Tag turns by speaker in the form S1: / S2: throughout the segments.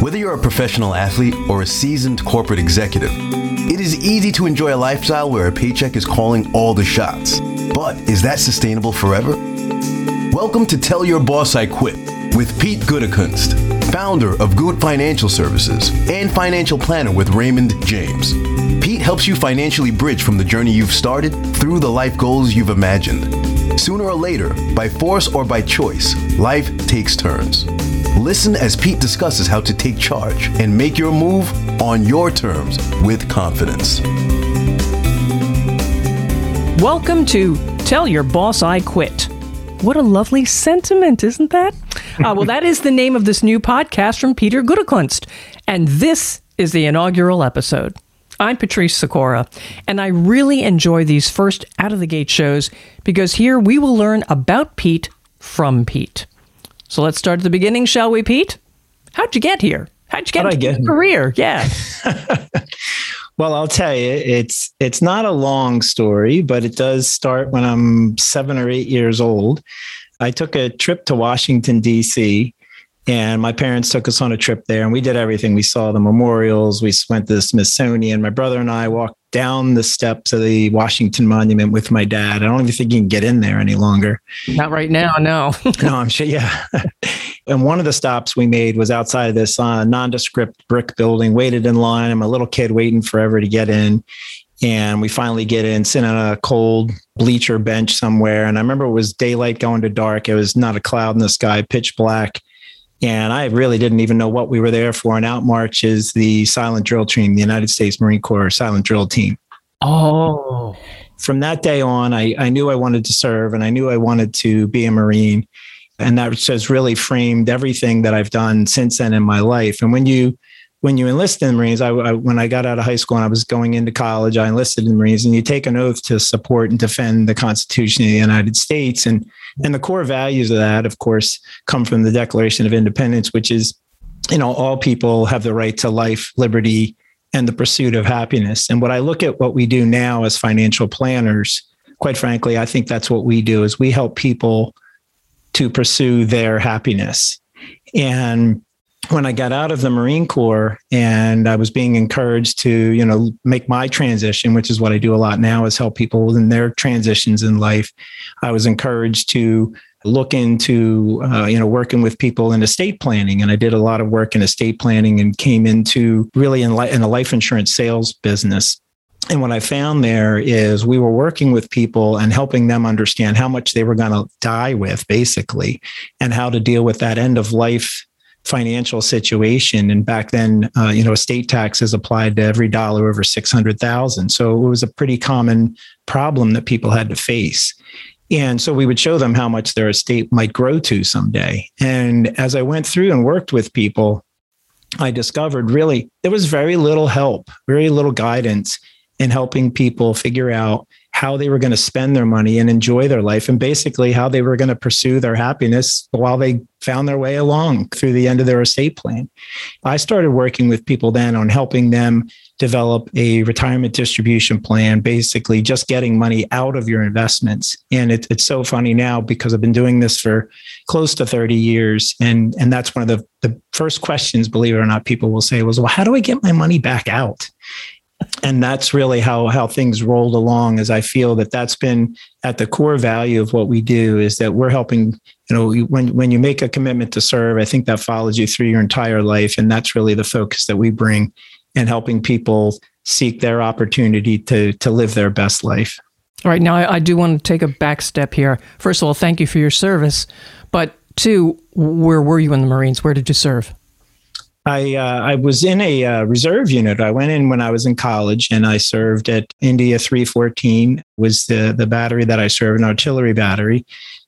S1: Whether you're a professional athlete or a seasoned corporate executive, it is easy to enjoy a lifestyle where a paycheck is calling all the shots. But is that sustainable forever? Welcome to Tell Your Boss I Quit with Pete Gutekunst, founder of Good Financial Services and financial planner with Raymond James. Pete helps you financially bridge from the journey you've started through the life goals you've imagined. Sooner or later, by force or by choice, life takes turns. Listen as Pete discusses how to take charge and make your move on your terms with confidence.
S2: Welcome to Tell Your Boss I Quit. What a lovely sentiment, isn't that? Uh, well, that is the name of this new podcast from Peter Gutekunst, and this is the inaugural episode. I'm Patrice Sikora, and I really enjoy these first out of the gate shows because here we will learn about Pete from Pete. So let's start at the beginning, shall we, Pete? How'd you get here? How'd you get
S3: How'd
S2: into
S3: get
S2: your
S3: here?
S2: career? Yeah.
S3: Well, I'll tell you, it's it's not a long story, but it does start when I'm seven or eight years old. I took a trip to Washington D.C. and my parents took us on a trip there, and we did everything. We saw the memorials, we went to the Smithsonian. My brother and I walked down the steps of the Washington Monument with my dad. I don't even think you can get in there any longer.
S2: Not right now, no.
S3: no, I'm sure. Yeah. and one of the stops we made was outside of this uh, nondescript brick building, waited in line. I'm a little kid waiting forever to get in. And we finally get in, sit on a cold bleacher bench somewhere. And I remember it was daylight going to dark. It was not a cloud in the sky, pitch black. And I really didn't even know what we were there for. And out marches the silent drill team, the United States Marine Corps silent drill team
S2: oh.
S3: from that day on, I, I knew I wanted to serve and I knew I wanted to be a Marine. And that has really framed everything that I've done since then in my life. And when you when you enlist in the Marines, I, I, when I got out of high school and I was going into college, I enlisted in the Marines, and you take an oath to support and defend the Constitution of the United States. And and the core values of that, of course, come from the Declaration of Independence, which is, you know, all people have the right to life, liberty, and the pursuit of happiness. And what I look at what we do now as financial planners, quite frankly, I think that's what we do is we help people to pursue their happiness. And when I got out of the Marine Corps and I was being encouraged to, you know, make my transition, which is what I do a lot now, is help people in their transitions in life. I was encouraged to look into, uh, you know, working with people in estate planning, and I did a lot of work in estate planning and came into really in, li- in a life insurance sales business. And what I found there is we were working with people and helping them understand how much they were going to die with, basically, and how to deal with that end of life financial situation. And back then, uh, you know, estate taxes applied to every dollar over 600,000. So it was a pretty common problem that people had to face. And so we would show them how much their estate might grow to someday. And as I went through and worked with people, I discovered really there was very little help, very little guidance in helping people figure out how they were going to spend their money and enjoy their life and basically how they were going to pursue their happiness while they found their way along through the end of their estate plan. I started working with people then on helping them develop a retirement distribution plan, basically just getting money out of your investments. And it, it's so funny now because I've been doing this for close to 30 years. And, and that's one of the, the first questions, believe it or not, people will say was, well, how do I get my money back out? And that's really how how things rolled along as i feel that that's been at the core value of what we do is that we're helping you know when when you make a commitment to serve i think that follows you through your entire life and that's really the focus that we bring in helping people seek their opportunity to to live their best life
S2: All right, now I, I do want to take a back step here. First of all, thank you for your service. But two, where were you in the Marines? Where did you serve?
S3: I uh, I was in a uh, reserve unit. I went in when I was in college, and I served at India 314. Was the the battery that I served, an artillery battery.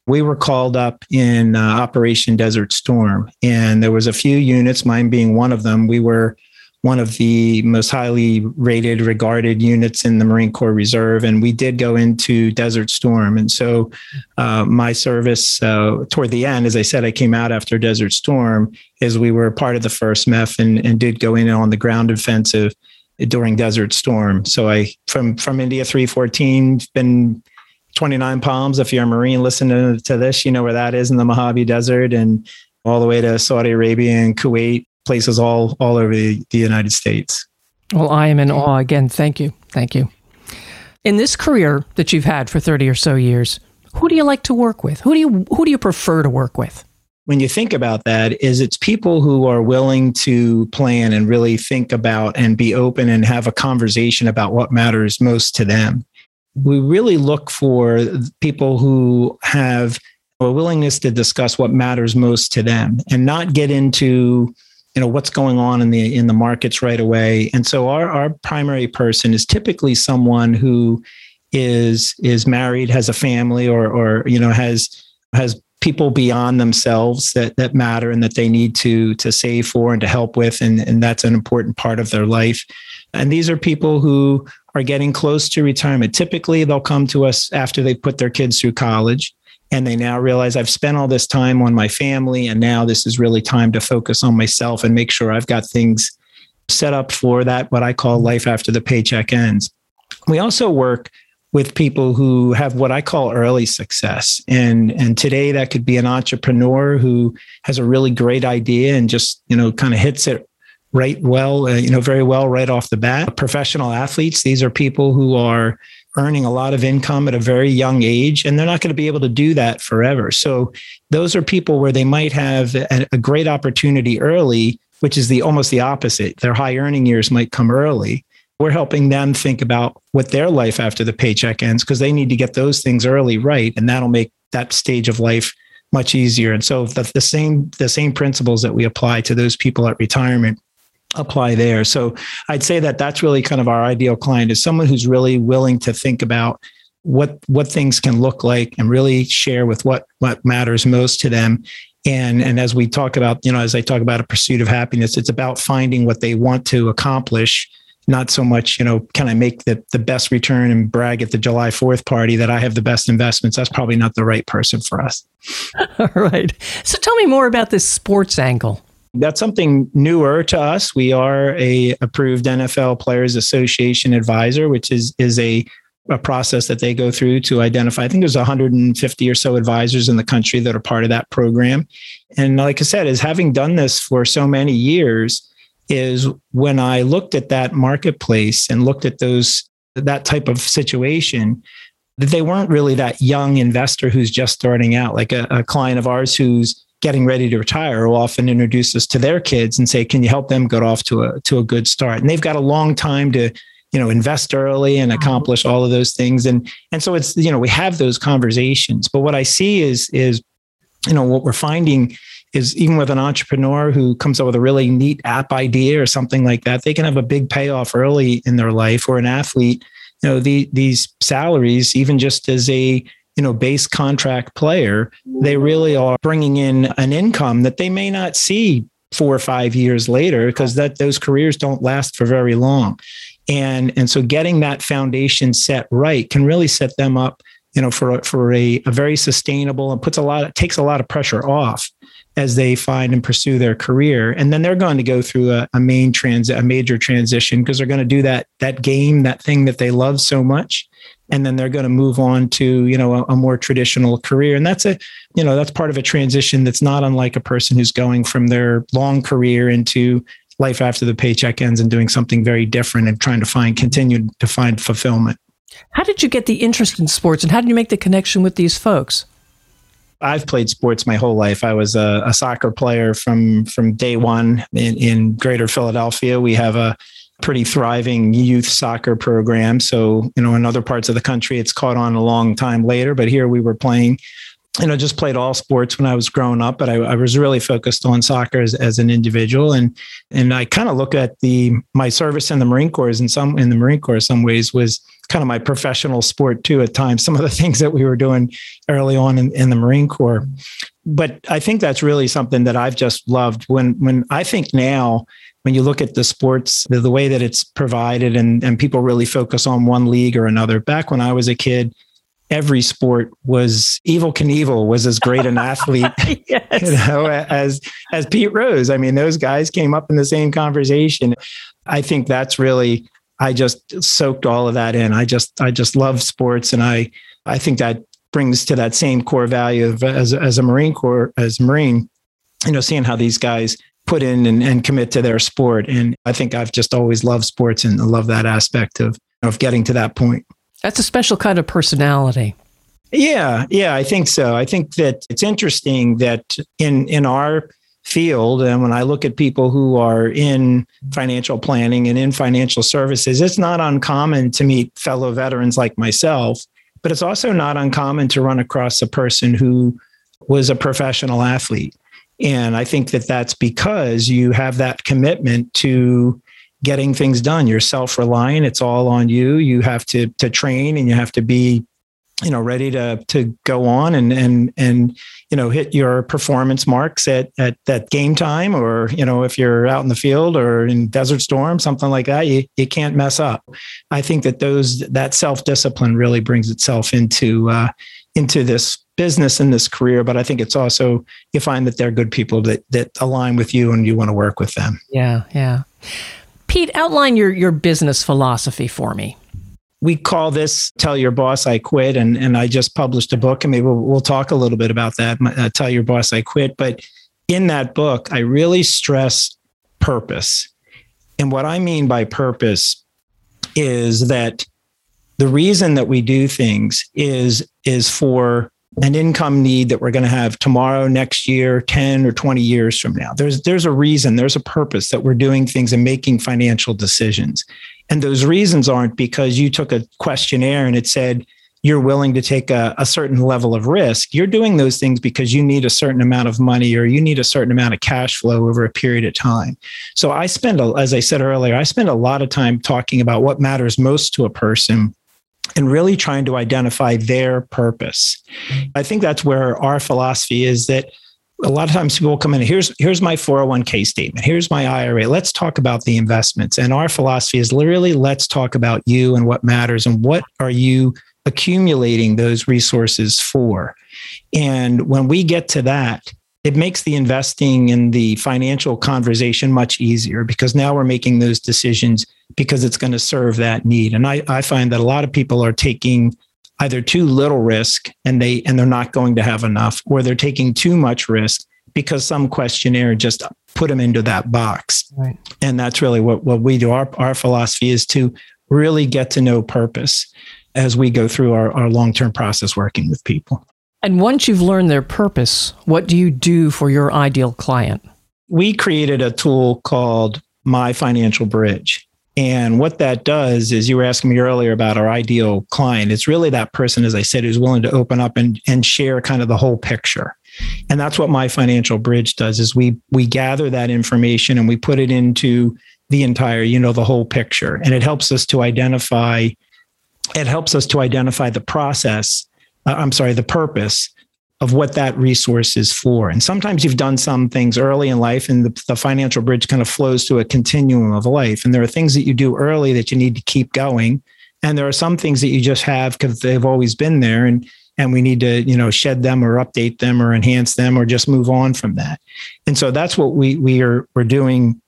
S3: We were called up in uh, Operation Desert Storm, and there was a few units, mine being one of them. We were one of the most highly rated, regarded units in the Marine Corps Reserve. And we did go into Desert Storm. And so uh, my service uh, toward the end, as I said, I came out after Desert Storm, as we were part of the first MEF and, and did go in on the ground offensive during Desert Storm. So I from from India 314 been 29 Palms. If you're a Marine listening to this, you know where that is in the Mojave Desert and all the way to Saudi Arabia and Kuwait, places all, all over the, the United States.
S2: Well, I am in awe again. Thank you. Thank you. In this career that you've had for 30 or so years, who do you like to work with? Who do you who do you prefer to work with?
S3: When you think about that is it's people who are willing to plan and really think about and be open and have a conversation about what matters most to them. We really look for people who have a willingness to discuss what matters most to them and not get into you know what's going on in the in the markets right away. And so our our primary person is typically someone who is is married has a family or or you know has has people beyond themselves that that matter and that they need to to save for and to help with and and that's an important part of their life. And these are people who are getting close to retirement. Typically they'll come to us after they put their kids through college and they now realize I've spent all this time on my family and now this is really time to focus on myself and make sure I've got things set up for that what I call life after the paycheck ends. We also work with people who have what I call early success. And and today that could be an entrepreneur who has a really great idea and just, you know, kind of hits it right well, uh, you know, very well right off the bat. Professional athletes, these are people who are earning a lot of income at a very young age, and they're not going to be able to do that forever. So those are people where they might have a, a great opportunity early, which is the almost the opposite. Their high earning years might come early. We're helping them think about what their life after the paycheck ends because they need to get those things early right, and that'll make that stage of life much easier. And so the, the same the same principles that we apply to those people at retirement apply there. So I'd say that that's really kind of our ideal client is someone who's really willing to think about what what things can look like and really share with what what matters most to them. And and as we talk about, you know, as I talk about a pursuit of happiness, it's about finding what they want to accomplish. Not so much, you know, can I make the, the best return and brag at the July 4th party that I have the best investments? That's probably not the right person for us.
S2: All right. So tell me more about this sports angle.
S3: That's something newer to us. We are a approved NFL Players Association advisor, which is is a a process that they go through to identify. I think there's 150 or so advisors in the country that are part of that program. And like I said, is having done this for so many years, is when I looked at that marketplace and looked at those that type of situation, that they weren't really that young investor who's just starting out, like a, a client of ours who's getting ready to retire will often introduce us to their kids and say, "Can you help them get off to a to a good start?" And they've got a long time to you know invest early and accomplish all of those things. And and so it's you know we have those conversations. But what i see is is you know what we're finding is even with an entrepreneur who comes up with a really neat app idea or something like that they can have a big payoff early in their life. Or an athlete you know the, these salaries even just as a you know base contract player they really are bringing in an income that they may not see four or five years later because that those careers don't last for very long. And and so getting that foundation set right can really set them up you know for for a, a very sustainable and puts a lot takes a lot of pressure off as they find and pursue their career. And then they're going to go through a, a main trans a major transition because they're going to do that that game that thing that they love so much. And then they're going to move on to you know a, a, more traditional career. And that's a you know that's part of a transition that's not unlike a person who's going from their long career into life after the paycheck ends and doing something very different and trying to find continue to find fulfillment.
S2: How did you get the interest in sports and how did you make the connection with these folks
S3: I've played sports my whole life. I was a, a soccer player from from day one in, in Greater Philadelphia. We have a pretty thriving youth soccer program. So, you know, in other parts of the country, it's caught on a long time later. But here we were playing, you know, just played all sports when I was growing up. But I, I was really focused on soccer as, as an individual, and and I kind of look at the my service in the Marine Corps in some in the Marine Corps, some ways was kind of my professional sport too. At times, some of the things that we were doing early on in, in the Marine Corps. But I think that's really something that I've just loved. When when I think now when you look at the sports, the, the way that it's provided and, and people really focus on one league or another. Back when I was a kid, every sport was Evel Knievel was as great an athlete yes. you know, as as Pete Rose. I mean, those guys came up in the same conversation. I think that's really I just soaked all of that in. I just I just love sports and I I think that brings to that same core value of as, as a Marine Corps, as Marine, you know, seeing how these guys put in and, and commit to their sport. And I think I've just always loved sports and love that aspect of, of getting to that point.
S2: That's a special kind of personality.
S3: Yeah, yeah, I think so. I think that it's interesting that in in our field and when I look at people who are in financial planning and in financial services, it's not uncommon to meet fellow veterans like myself, but it's also not uncommon to run across a person who was a professional athlete. And I think that that's because you have that commitment to getting things done. You're self-reliant. It's all on you. You have to to train and you have to be you know ready to to go on and and and you know hit your performance marks at at that game time or you know if you're out in the field or in desert storm something like that you you can't mess up i think that those that self discipline really brings itself into uh into this business and this career but i think it's also you find that they're good people that that align with you and you want to work with them
S2: yeah yeah pete outline your your business philosophy for me.
S3: We call this tell your boss i quit and, and i just published a book. And maybe we'll, we'll talk a little bit about that uh, tell your boss i quit. But in that book i really stress purpose. And what i mean by purpose is that the reason that we do things is is for an income need that we're going to have tomorrow next year 10 or 20 years from now there's there's a reason there's a purpose that we're doing things and making financial decisions and those reasons aren't because you took a questionnaire and it said you're willing to take a, a, certain level of risk. You're doing those things because you need a certain amount of money or you need a certain amount of cash flow over a period of time. So I spend, as I said earlier, I spend a lot of time talking about what matters most to a person and really trying to identify their purpose. I think that's where our philosophy is that a lot of times people come in here's here's my 401k statement. Here's my ira let's talk about the investments. And our philosophy is literally let's talk about you and what matters and what are you accumulating those resources for? And when we get to that it makes the investing and the financial conversation much easier because now we're making those decisions because it's going to serve that need. And i, I find that a lot of people are taking either too little risk and they and they're not going to have enough or they're taking too much risk because some questionnaire just put them into that box. Right. and that's really what, what we do. Our, our philosophy is to really get to know purpose as we go through our, our long-term process working with people.
S2: And once you've learned their purpose what do you do for your ideal client?
S3: We created a tool called my financial bridge and what that does is you were asking me earlier about our ideal client. It's really that person, as I said, who's willing to open up and, and share kind of the whole picture. And that's what my financial bridge does is we we gather that information and we put it into the entire, you know, the whole picture. And it helps us to identify, it helps us to identify the process, uh, I'm sorry, the purpose of what that resource is for. And sometimes you've done some things early in life, and the, the, financial bridge kind of flows to a continuum of life. And there are things that you do early that you need to keep going. And there are some things that you just have because they've always been there. And and we need to, you know, shed them or update them or enhance them or just move on from that. And so that's what we we are we're doing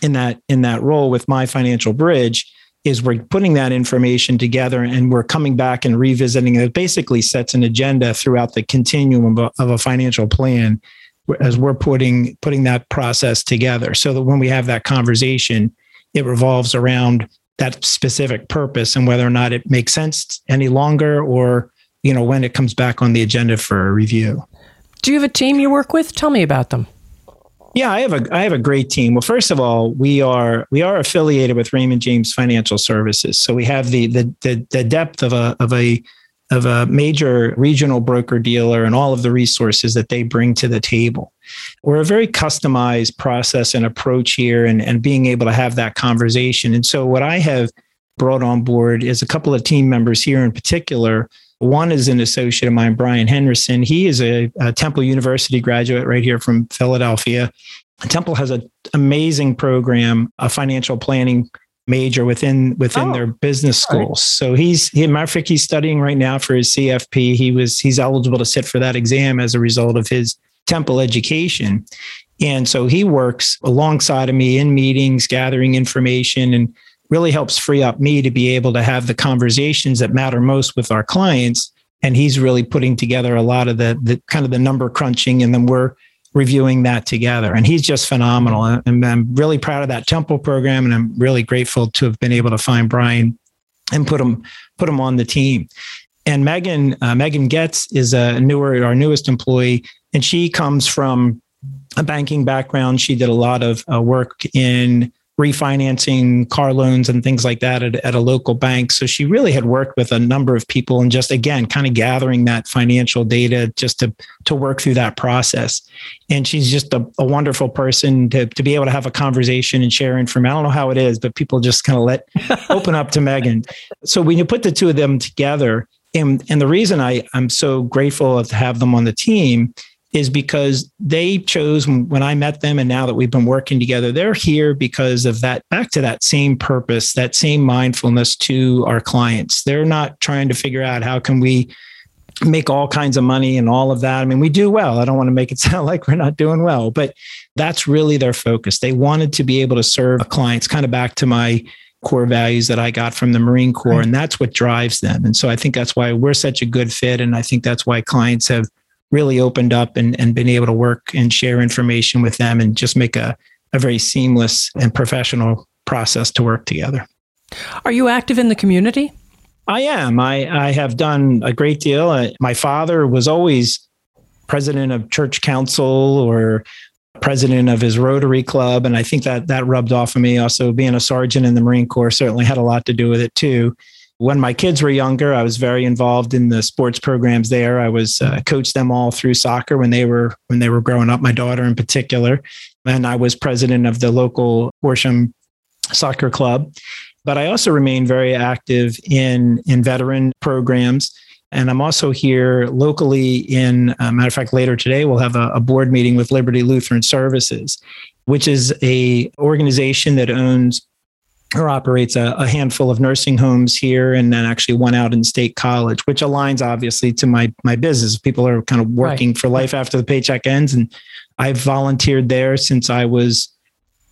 S3: in that in that role with my financial bridge is we're putting that information together and we're coming back and revisiting it. basically sets an agenda throughout the continuum of a financial plan as we're putting putting that process together so that when we have that conversation it revolves around that specific purpose and whether or not it makes sense any longer or you know when it comes back on the agenda for a review.
S2: Do you have a team you work with? Tell me about them
S3: yeah, I have a I have a great team. Well, first of all, we are we are affiliated with Raymond James Financial Services, so we have the the the, the depth of a of a of a major regional broker dealer and all of the resources that they bring to the table. We're a very customized process and approach here and, and being able to have that conversation. And so what I have brought on board is a couple of team members here in particular one is an associate of mine, Brian Henderson. He is a, a Temple University graduate right here from Philadelphia. Temple has an amazing program, a financial planning major within within oh, their business schools. Right. So he's he matter of fact, he's studying right now for his CFP. He was he's eligible to sit for that exam as a result of his Temple education. And so he works alongside of me in meetings, gathering information and really helps free up me to be able to have the conversations that matter most with our clients and he's really putting together a lot of the the kind of the number crunching, and then we're reviewing that together. And he's just phenomenal. And I'm really proud of that Temple program, and I'm really grateful to have been able to find Brian and put him put him on the team. And Megan uh, Megan Getz is a newer our newest employee, and she comes from a banking background. She did a lot of uh, work in refinancing car loans and things like that at, at, a local bank. So she really had worked with a number of people and just again kind of gathering that financial data just to to work through that process. And she's just a, a wonderful person to, to be able to have a conversation and share information. I don't know how it is, but people just kind of let open up to Megan. So when you put the two of them together, and and the reason I I'm so grateful to have them on the team is because they chose when I met them and now that we've been working together, they're here because of that back to that same purpose, that same mindfulness to our clients. They're not trying to figure out how can we make all kinds of money and all of that. I mean, we do well. I don't want to make it sound like we're not doing well, but that's really their focus. They wanted to be able to serve clients kind of back to my core values that I got from the Marine Corps. And that's what drives them. And so I think that's why we're such a good fit. And I think that's why clients have really opened up and, and been able to work and share information with them and just make a, a very seamless and professional process to work together.
S2: Are you active in the community?
S3: I am. I, I have done a great deal. Uh, my father was always president of church council or president of his Rotary Club. And I think that that rubbed off of me. Also, being a sergeant in the Marine Corps certainly had a lot to do with it too when my kids were younger, I was very involved in the sports programs there. I was uh, coached them all through soccer when they were when they were growing up. My daughter in particular, and I was president of the local Horsham soccer club. But I also remain very active in in veteran programs. And I'm also here locally. In uh, matter of fact, later today we'll have a, a board meeting with Liberty Lutheran Services, which is a organization that owns or operates a, a, handful of nursing homes here and then actually one out in state college which aligns obviously to my my business. People are kind of working right. for life after the paycheck ends. And i've volunteered there since i was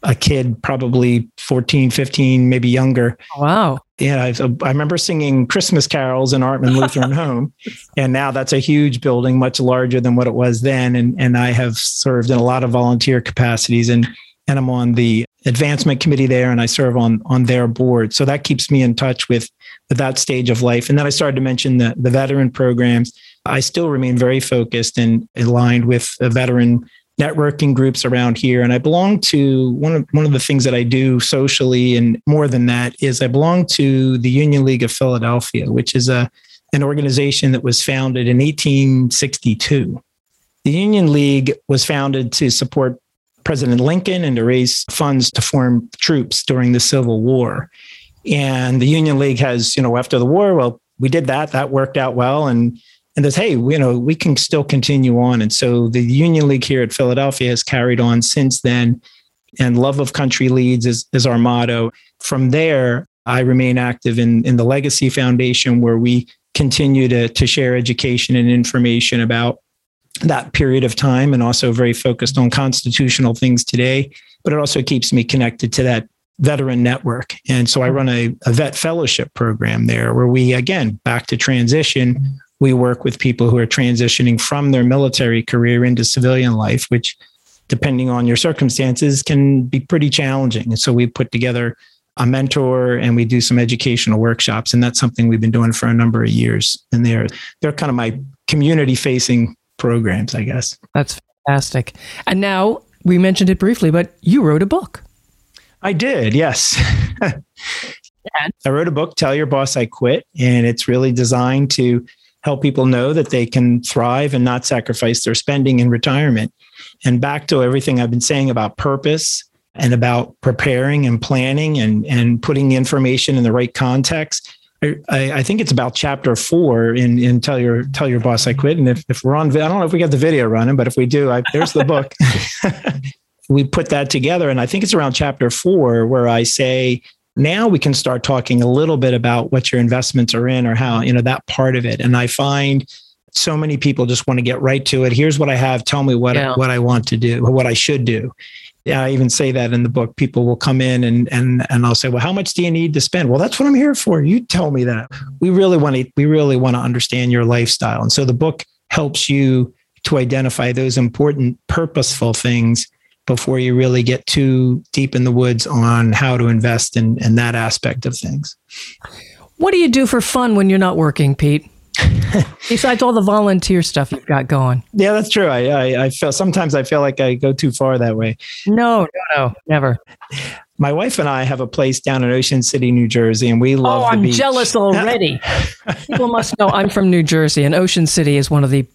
S3: a kid probably 14 15 maybe younger.
S2: Oh, wow.
S3: Yeah I've, i remember singing christmas carols in artman lutheran home. And now that's a huge building much larger than what it was then. And and i have served in a lot of volunteer capacities and and i'm on the advancement committee there and I serve on on their board. So that keeps me in touch with, with that stage of life. And then I started to mention the, the veteran programs. I still remain very focused and aligned with veteran networking groups around here. And I belong to one of one of the things that I do socially and more than that is I belong to the Union League of Philadelphia, which is a an organization that was founded in 1862. The Union League was founded to support President Lincoln and to raise funds to form troops during the Civil War. And the Union League has, you know, after the war, well, we did that. That worked out well. And and says, hey, you know, we can still continue on. And so the Union League here at Philadelphia has carried on since then. And love of country leads is, is our motto. From there, I remain active in, in the Legacy Foundation, where we continue to, to share education and information about that period of time and also very focused on constitutional things today. But it also keeps me connected to that veteran network. And so I run a, a vet fellowship program there where we, again, back to transition, we work with people who are transitioning from their military career into civilian life, which, depending on your circumstances, can be pretty challenging. And so we put together a mentor and we do some educational workshops. And that's something we've been doing for a number of years. And they're they're kind of my community facing programs, I guess.
S2: That's fantastic. And now we mentioned it briefly, but you wrote a book.
S3: I did, yes. I wrote a book, Tell Your Boss I Quit, and it's really designed to help people know that they can thrive and not sacrifice their spending in retirement. And back to everything I've been saying about purpose and about preparing and planning and, and putting information in the right context. I, I, think it's about chapter four in, in tell your tell your boss I quit. And if, if we're on, I don't know if we got the video running, but if we do, I, there's the book. we put that together, and I think it's around chapter four where I say now we can start talking a little bit about what your investments are in or how you know that part of it. And I find so many people just want to get right to it. Here's what I have. Tell me what yeah. what I want to do, what I should do. Yeah, I even say that in the book. People will come in and and and I'll say, "Well, how much do you need to spend?" Well, that's what I'm here for. You tell me that. We really want to we really want to understand your lifestyle. And so the book helps you to identify those important purposeful things before you really get too deep in the woods on how to invest in, in that aspect of things.
S2: What do you do for fun when you're not working, Pete? Besides all the volunteer stuff you've got going.
S3: Yeah, that's true. I, I, I feel sometimes I feel like I go too far that way.
S2: No, no, no, never.
S3: My wife and I have a place down in Ocean City, New Jersey, and we love.
S2: Oh, I'm
S3: beach.
S2: jealous already. People must know I'm from New Jersey, and Ocean City is one of the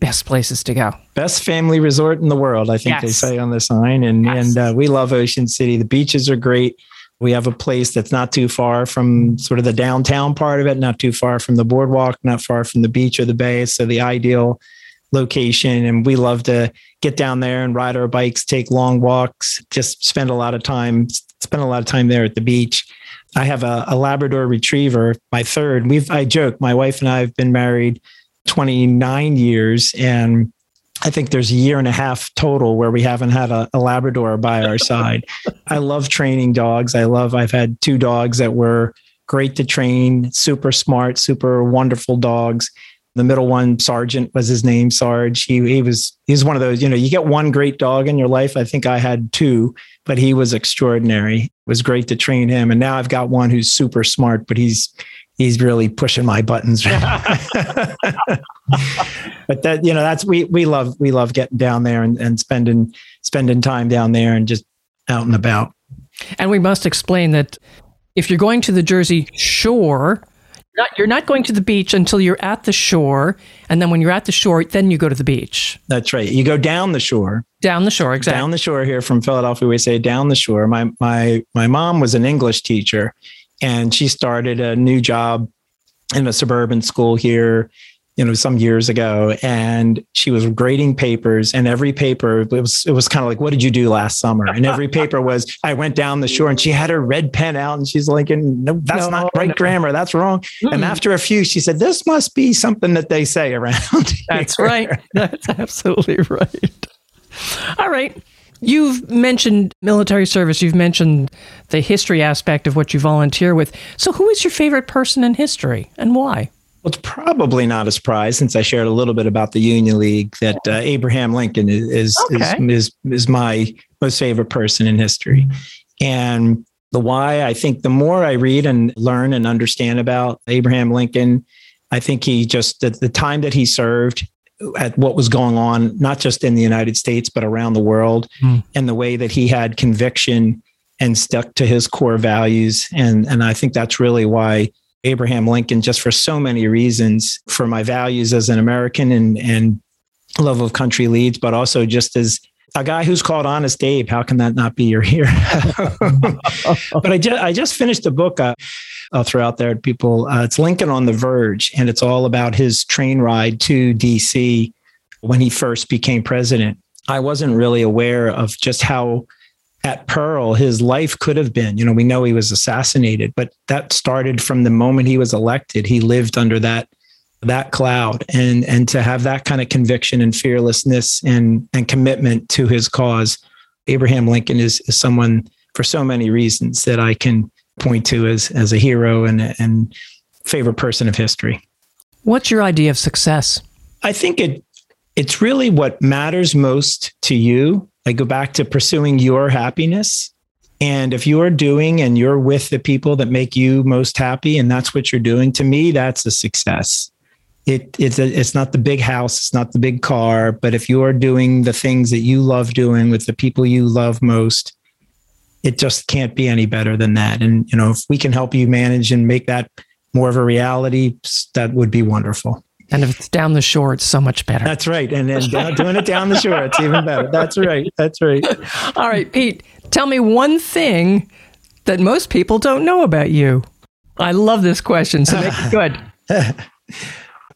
S2: best places to go.
S3: Best family resort in the world, I think yes. they say on the sign. And yes. and uh, we love Ocean City. The beaches are great. We have a place that's not too far from sort of the downtown part of it, not too far from the boardwalk, not far from the beach or the bay. So the ideal location. And we love to get down there and ride our bikes, take long walks, just spend a lot of time, spend a lot of time there at the beach. I have a, a Labrador retriever, my third. We've I joke, my wife and I have been married 29 years and I think there's a year and a half total where we haven't had a, a, Labrador by our side. I love training dogs. I love, I've had two dogs that were great to train, super smart, super wonderful dogs. The middle one, Sergeant was his name, Sarge. He, he was, he's one of those, you know, you get one great dog in your life. I think I had two, but he was extraordinary. It was great to train him. And now I've got one who's super smart, but he's, he's really pushing my buttons. but that you know that's we we love we love getting down there and, and spending spending time down there and just out and about.
S2: And we must explain that if you're going to the Jersey Shore, not, you're not going to the beach until you're at the shore, and then when you're at the shore, then you go to the beach.
S3: That's right. You go down the shore.
S2: Down the shore, exactly.
S3: Down the shore here from Philadelphia, we say down the shore. My my my mom was an English teacher, and she started a new job in a suburban school here you know some years ago and she was grading papers and every paper it was it was kind of like what did you do last summer and every paper was i went down the shore and she had her red pen out and she's like no that's no, not right no. grammar that's wrong mm. and after a few she said this must be something that they say around
S2: that's here. right that's absolutely right all right You've mentioned military service. You've mentioned the history aspect of what you volunteer with. So, who is your favorite person in history and why?
S3: Well, it's probably not a surprise since I shared a little bit about the Union League that uh, Abraham Lincoln is is, okay. is is is my most favorite person in history, and the why I think the more I read and learn and understand about Abraham Lincoln, I think he just at the time that he served at what was going on, not just in the United States, but around the world, mm. and the way that he had conviction and stuck to his core values. And, and I think that's really why Abraham Lincoln, just for so many reasons, for my values as an American and, and love of country leads, but also just as a guy who's called Honest Abe. How can that not be your hero? but I just, I just finished a book. Uh, I'll throw out there people. Uh, it's Lincoln on the Verge, and it's all about his train ride to DC when he first became president. I wasn't really aware of just how at Pearl his life could have been. You know, we know he was assassinated, but that started from the moment he was elected. He lived under that that cloud and and to have that kind of conviction and fearlessness and and commitment to his cause. Abraham Lincoln is, is someone for so many reasons that I can point to as as a hero and and favorite person of history.
S2: What's your idea of success?
S3: I think it it's really what matters most to you. I go back to pursuing your happiness. And if you're doing and you're with the people that make you most happy and that's what you're doing, to me, that's a success. It, it's, a, it's not the big house, it's not the big car, but if you're doing the things that you love doing with the people you love most, it just can't be any better than that. And, you know, if we can help you manage and make that more of a reality, that would be wonderful.
S2: And if it's down the shore, it's so much better.
S3: That's right. And then doing it down the shore, it's even better. That's right. That's right.
S2: All right, Pete, tell me one thing that most people don't know about you. I love this question, so make it good.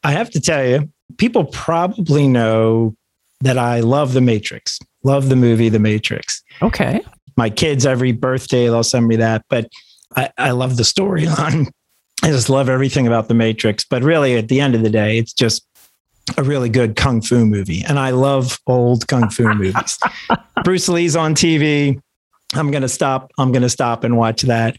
S3: I have to tell you, people probably know that I love The Matrix, love the movie The Matrix.
S2: Okay
S3: my kids every birthday they'll send me that but i, I love the storyline i just love everything about the matrix but really at the end of the day it's just a really good kung fu movie and i love old kung fu movies Bruce Lee's on TV. I'm going to stop. I'm going to stop and watch that.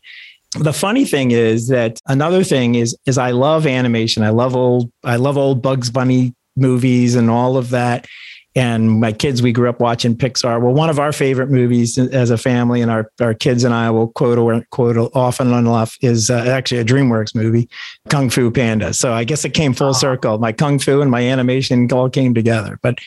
S3: The funny thing is that another thing is is I love animation. I love old I love old Bugs Bunny movies and all of that. And my kids we grew up watching pixar. Well one of our favorite movies as a family and our, our kids and i will quote or quote often and enough is uh, actually a dreamworks movie kung fu panda. So i guess it came full circle. My kung fu and my animation all came together. But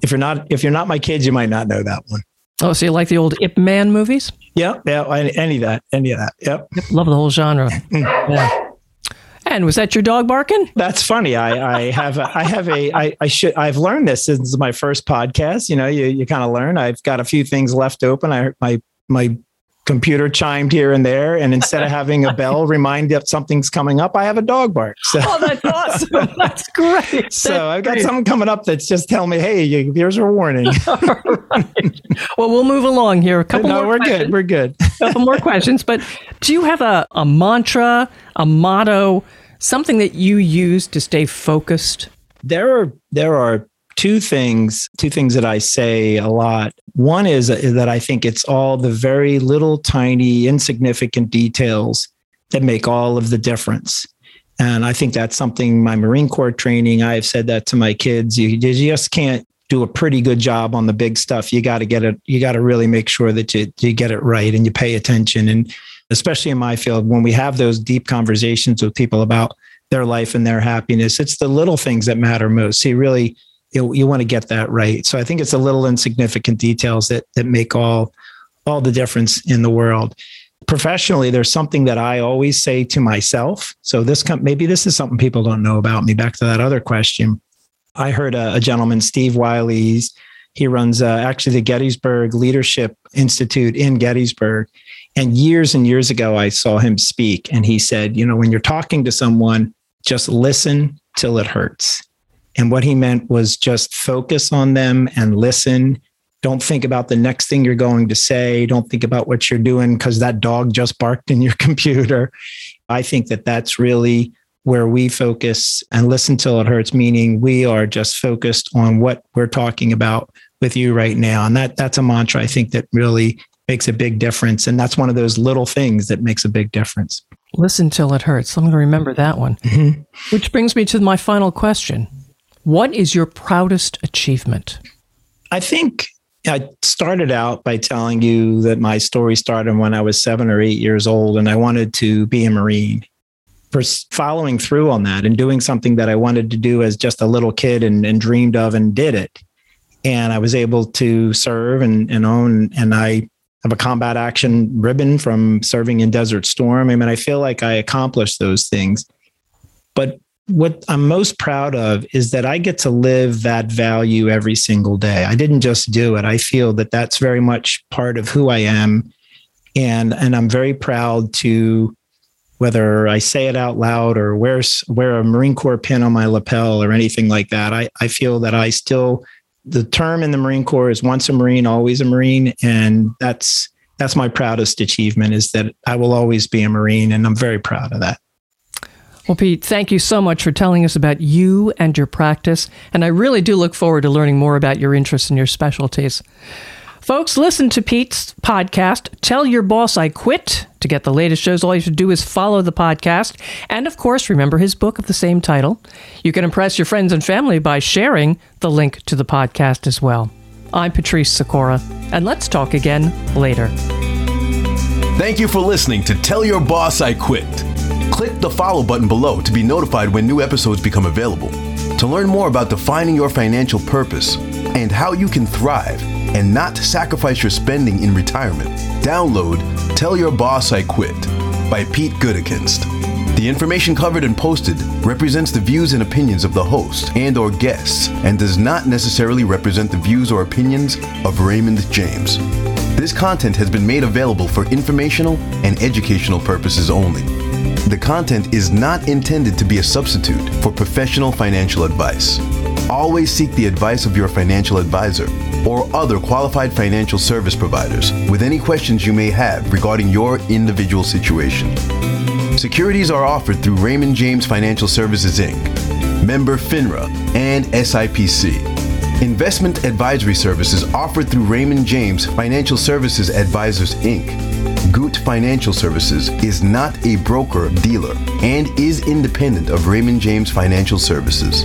S3: if you're not if you're not my kids you might not know that one
S2: Oh, so you like the old Ip Man movies?
S3: Yeah, yeah, any of that, any of that. Yep.
S2: yep love the whole genre. Mm. yeah. And was that your dog barking?
S3: That's funny. I, I have a, I have a I, I should I've learned this since my first podcast. You know, you you kind of learn. I've got a few things left open. I my my computer chimed here and there, and instead of having a bell remind that something's coming up, I have a dog bark.
S2: So, oh, that's awesome! That's great.
S3: So I've got great. something coming up that's just telling me, "Hey, here's a warning."
S2: right. Well, we'll move along here. A couple
S3: no,
S2: more.
S3: we're
S2: questions.
S3: good. We're good.
S2: a couple more questions, but do you have a a mantra, a motto? something that you use to stay focused?
S3: There are there are two things two things that I say a lot. One is, that I think it's all the very little tiny insignificant details that make all of the difference. And I think that's something my Marine Corps training, I have said that to my kids. You, just can't do a pretty good job on the big stuff. You got to get it, you got to really make sure that you, you get it right and you pay attention. And especially in my field, when we have those deep conversations with people about their life and their happiness, it's the little things that matter most. You really you, you want to get that right. So I think it's the little insignificant details that that make all all the difference in the world. Professionally, there's something that I always say to myself. So this maybe this is something people don't know about me. Back to that other question, I heard a, a gentleman, Steve Wiley. He runs uh, actually the Gettysburg Leadership Institute in Gettysburg, and years and years ago, I saw him speak, and he said, You know, when you're talking to someone, just listen till it hurts. And what he meant was just focus on them and listen. Don't think about the next thing you're going to say. Don't think about what you're doing because that dog just barked in your computer. I think that that's really where we focus and listen till it hurts, meaning we are just focused on what we're talking about with you right now. And that that's a mantra I think that really makes a big difference. And that's one of those little things that makes a big difference.
S2: Listen till it hurts. I'm going to remember that one. Mm-hmm. Which brings me to my final question What is your proudest achievement?
S3: I think I started out by telling you that my story started when I was seven or eight years old and I wanted to be a Marine. For following through on that and doing something that I wanted to do as just a little kid and, and dreamed of and did it. And I was able to serve and, and own, and I have a combat action ribbon from serving in Desert Storm. I mean, I feel like I accomplished those things. But what I'm most proud of is that I get to live that value every single day. I didn't just do it. I feel that that's very much part of who I am. And, and I'm very proud to, whether I say it out loud or wear, wear a Marine Corps pin on my lapel or anything like that, I, I feel that I still the term in the Marine Corps is once a Marine, always a Marine. And that's that's my proudest achievement is that I will always be a Marine. And I'm very proud of that.
S2: Well, Pete, thank you so much for telling us about you and your practice. And I really do look forward to learning more about your interests and your specialties. Folks, listen to Pete's podcast, Tell Your Boss I Quit. To get the latest shows, all you to do is follow the podcast. And of course, remember his book of the same title. You can impress your friends and family by sharing the link to the podcast as well. I'm Patrice Sikora, and let's talk again later.
S1: Thank you for listening to Tell Your Boss I Quit. Click the follow button below to be notified when new episodes become available. To learn more about defining your financial purpose and how you can thrive and not sacrifice your spending in retirement, download Tell Your Boss I Quit by Pete Gutekunst. The information covered and posted represents the views and opinions of the host and or guests and does not necessarily represent the views or opinions of Raymond James. This content has been made available for informational and educational purposes only. The content is not intended to be a substitute for professional financial advice. Always seek the advice of your financial advisor or other qualified financial service providers with any questions you may have regarding your individual situation. Securities are offered through Raymond James Financial Services Inc., member FINRA, and SIPC. Investment advisory services offered through Raymond James Financial Services Advisors Inc. Goot Financial Services is not a broker dealer and is independent of Raymond James Financial Services.